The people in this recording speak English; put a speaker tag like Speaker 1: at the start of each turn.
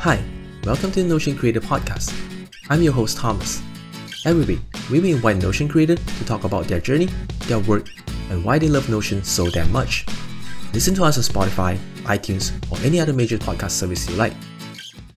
Speaker 1: Hi, welcome to the Notion Creator Podcast. I'm your host, Thomas. Every week, we will invite Notion Creator to talk about their journey, their work, and why they love Notion so damn much. Listen to us on Spotify, iTunes, or any other major podcast service you like.